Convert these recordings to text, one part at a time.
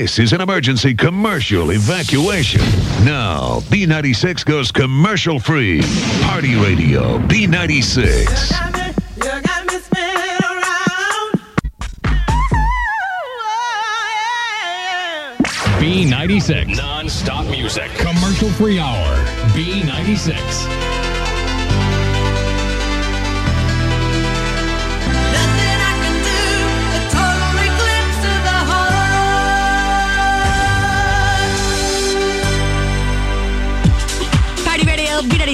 This is an emergency commercial evacuation. Now, B96 goes commercial free. Party Radio, B96. B96. Non-stop music. Commercial free hour. B96.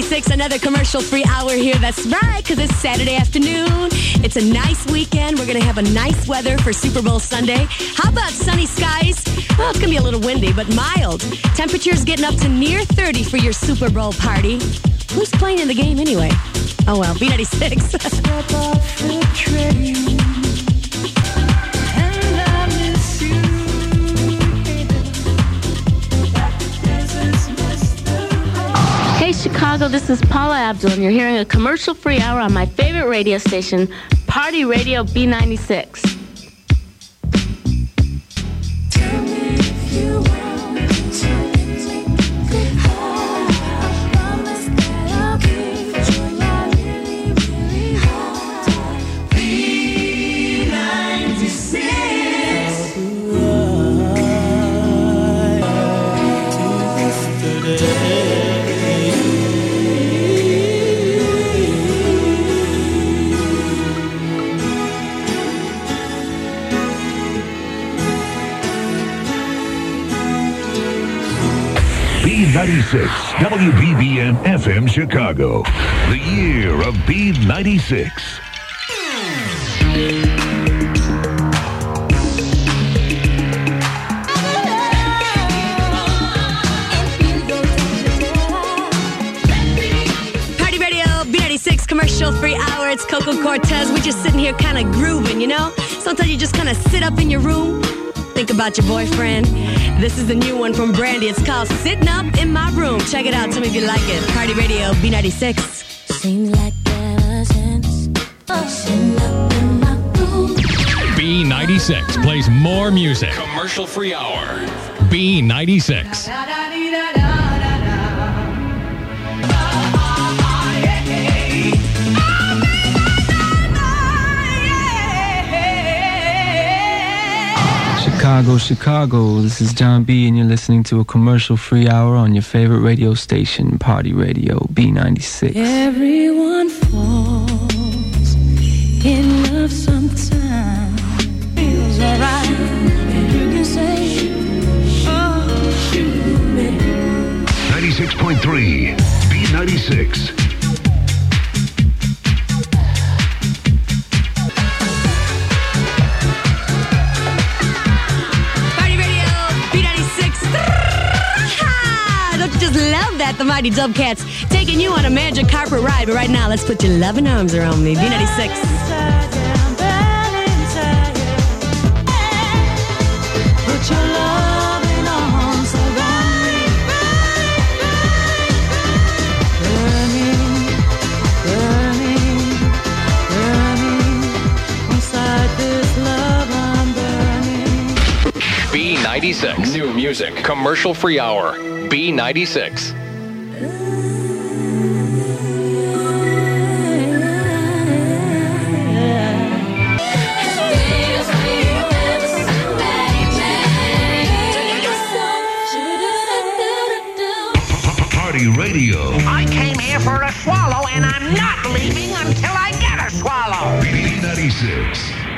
736, another commercial free hour here. That's right, because it's Saturday afternoon. It's a nice weekend. We're going to have a nice weather for Super Bowl Sunday. How about sunny skies? Well, it's going to be a little windy, but mild. Temperatures getting up to near 30 for your Super Bowl party. Who's playing in the game anyway? Oh well, B96. Chicago, this is Paula Abdul, and you're hearing a commercial free hour on my favorite radio station, Party Radio B96. B96, WBBM FM Chicago. The year of B96. Party Radio B96 commercial free hour. It's Coco Cortez. We're just sitting here kind of grooving, you know? Sometimes you just kind of sit up in your room, think about your boyfriend. This is the new one from Brandy. It's called Sitting Up in My Room. Check it out. Tell me if you like it. Party Radio B96. Seems like ever since sitting up in my room. B96 plays more music. Commercial free hour. B96. Chicago, Chicago. This is Jon B, and you're listening to a commercial free hour on your favorite radio station, Party Radio B96. Everyone falls in love sometime. Feels alright. You can say, oh, shoot me. 96.3, B96. Love that? The Mighty Dub Katz taking you on a magic carpet ride. But right now, let's put your loving arms around me. B96. Put your loving arms around me. Burning, burning, burning. Inside this love I'm burning. B96. New music. Commercial free hour. B96. Radio, I came here for a swallow, and I'm not leaving until I get a swallow. B96.